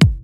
Thank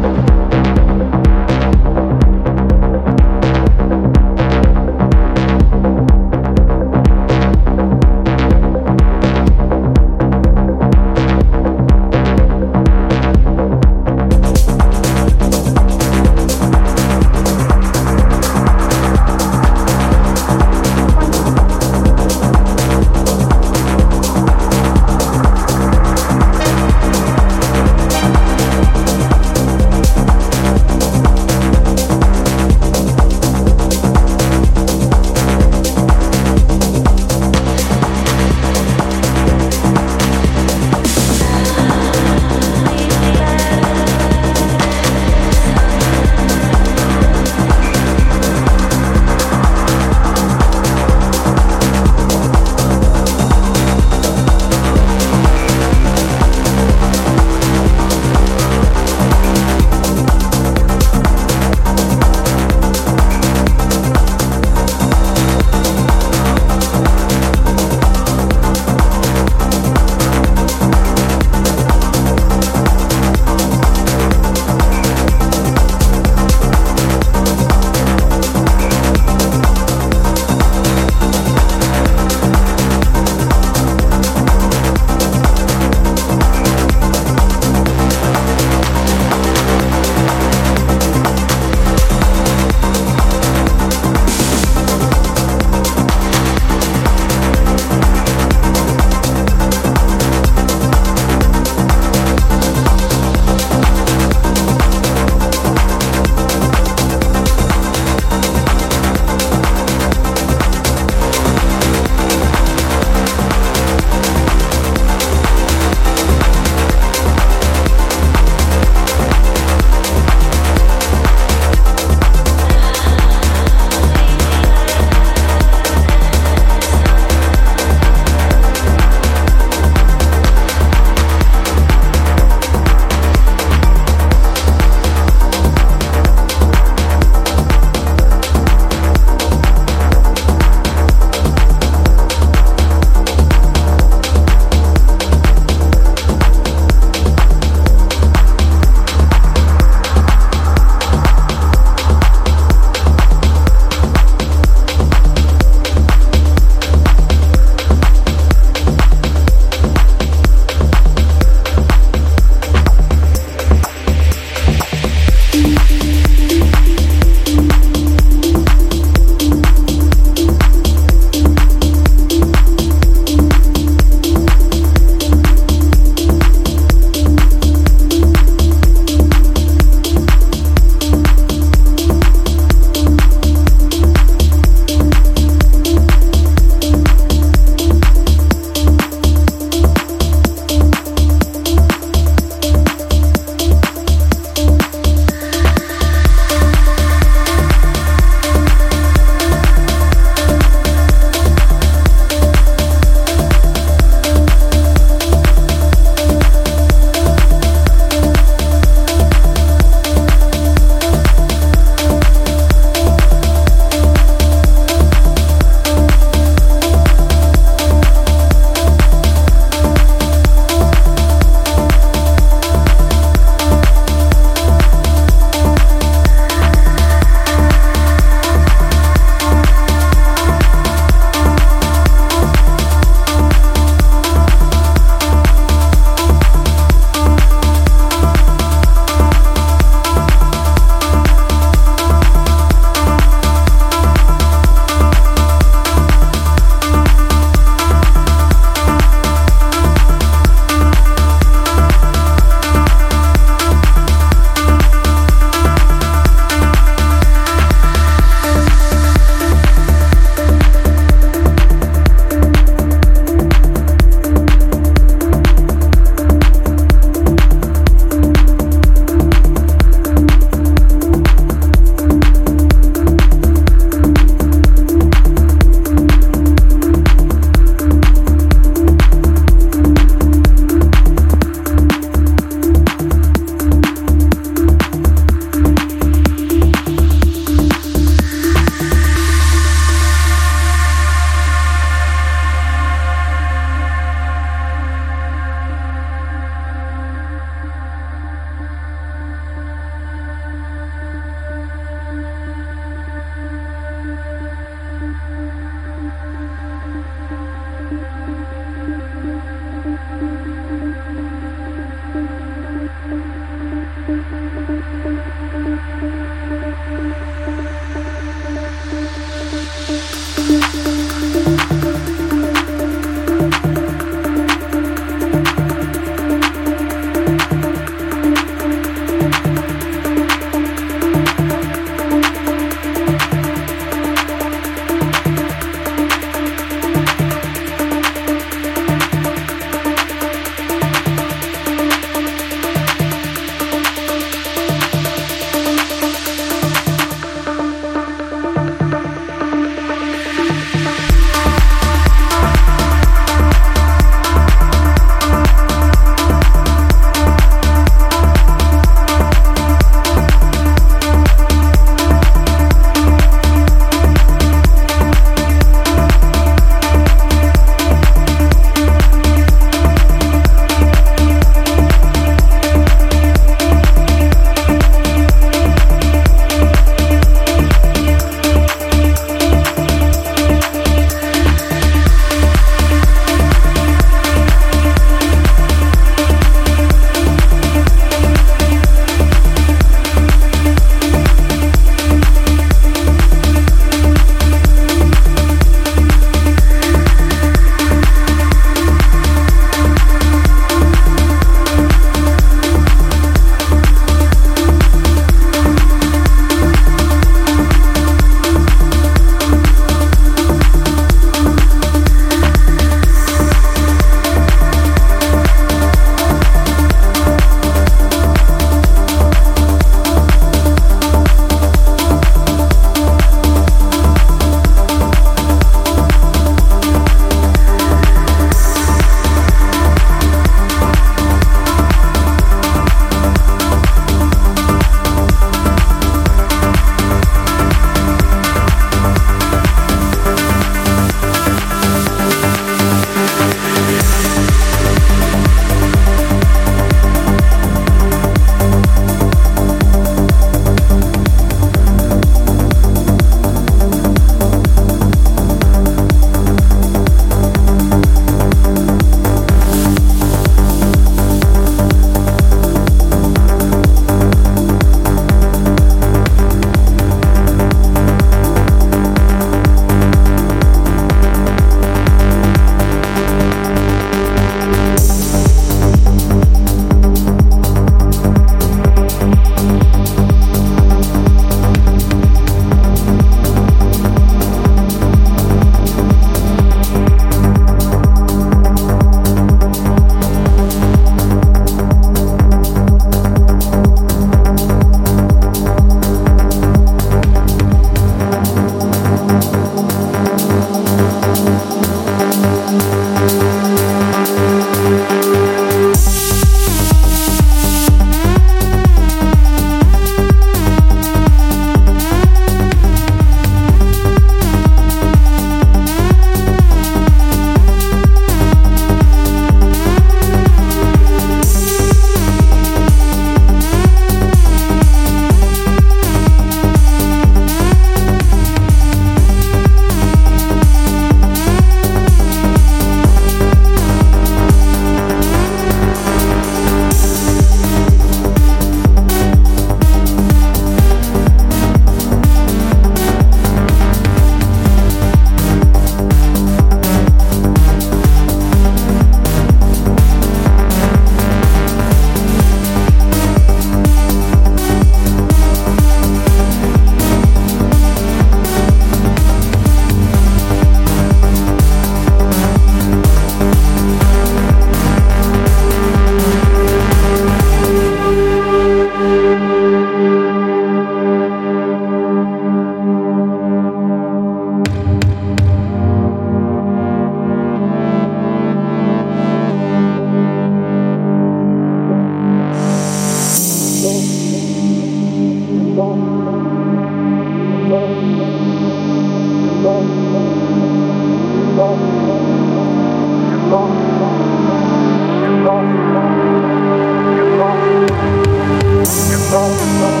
oh, oh.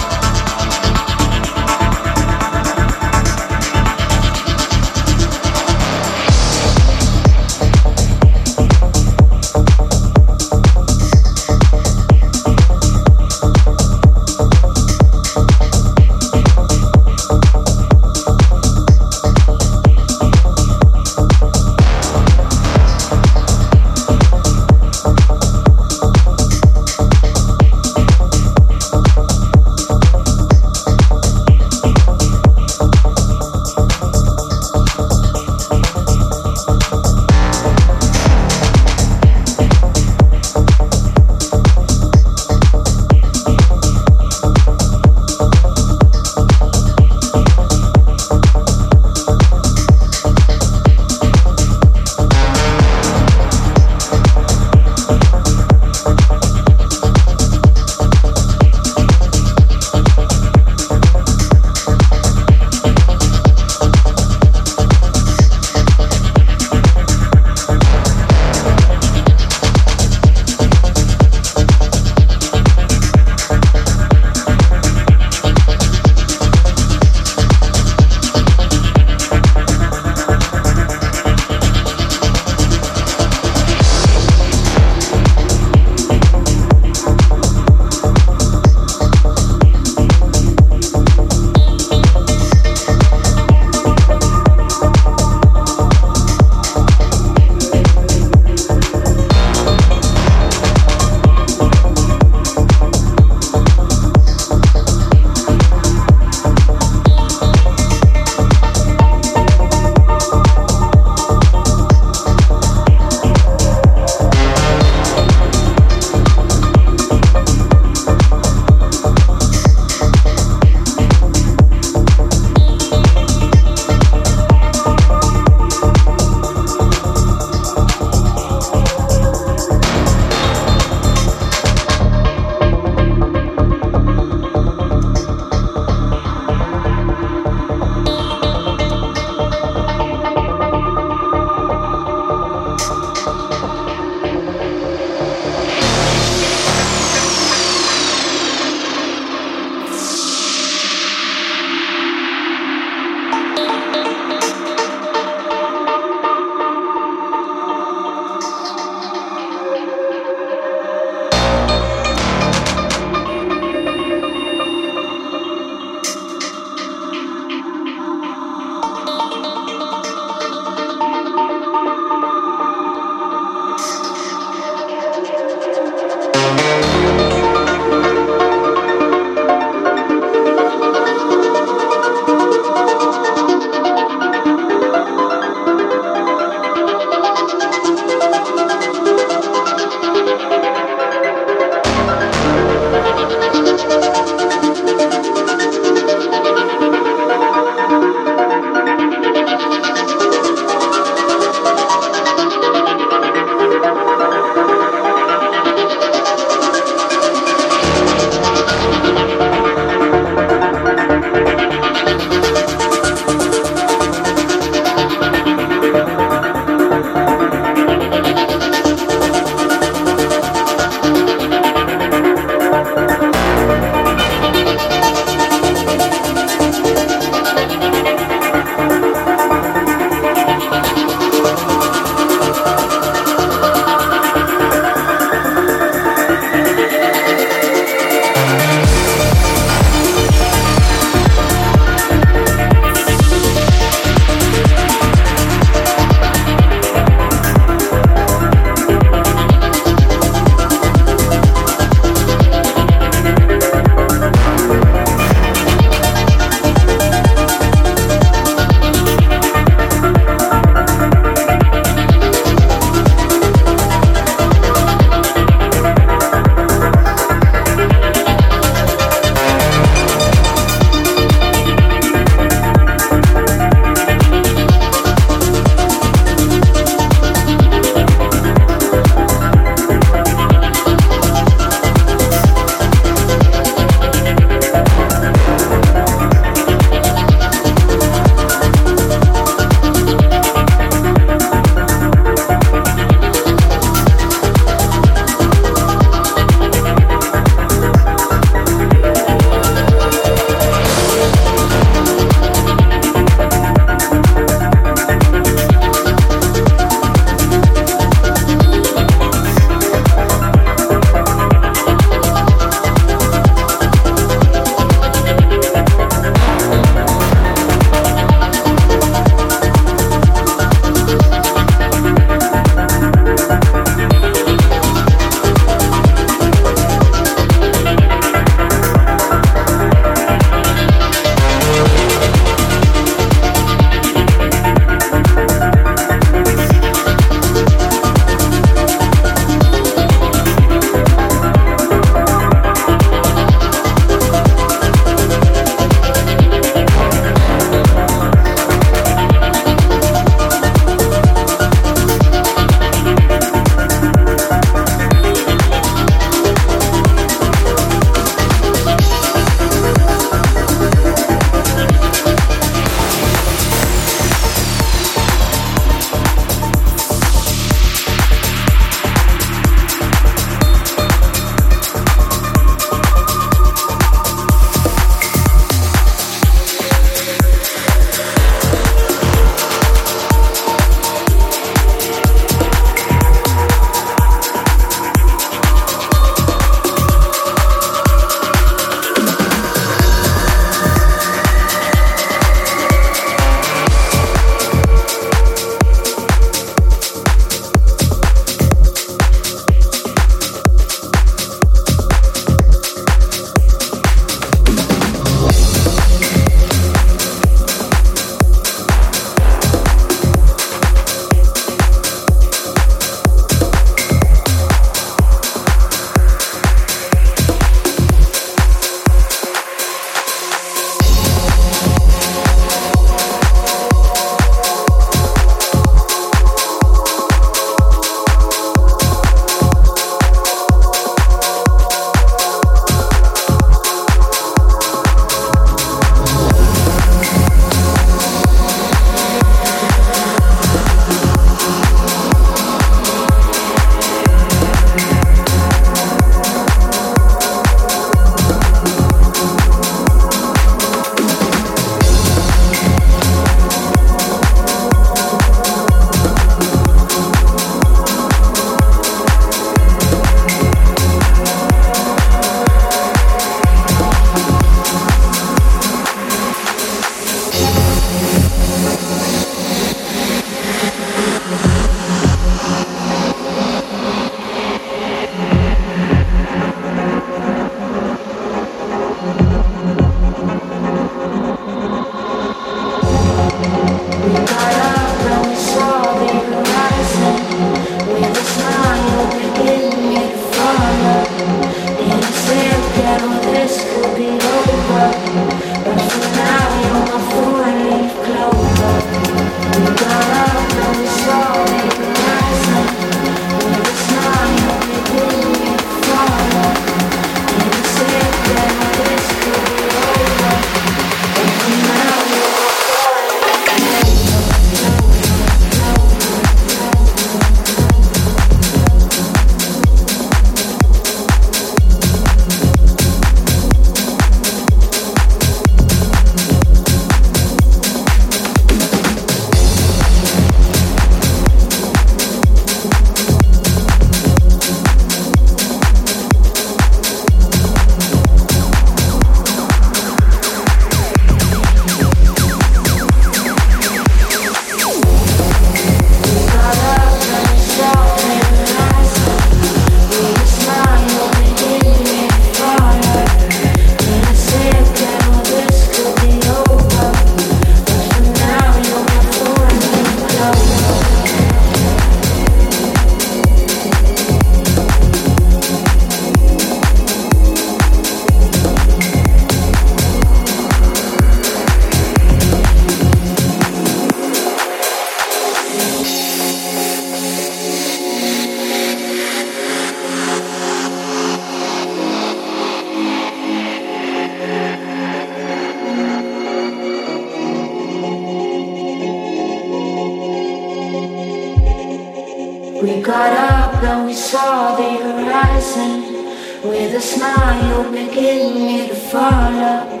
smile beginning me to follow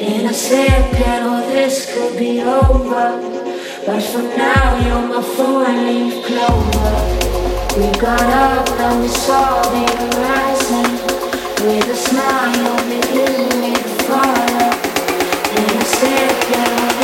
In a second all this could be over. But for now you're my four-leaf clover. We got up and we saw the horizon. With a smile beginning me to follow In a second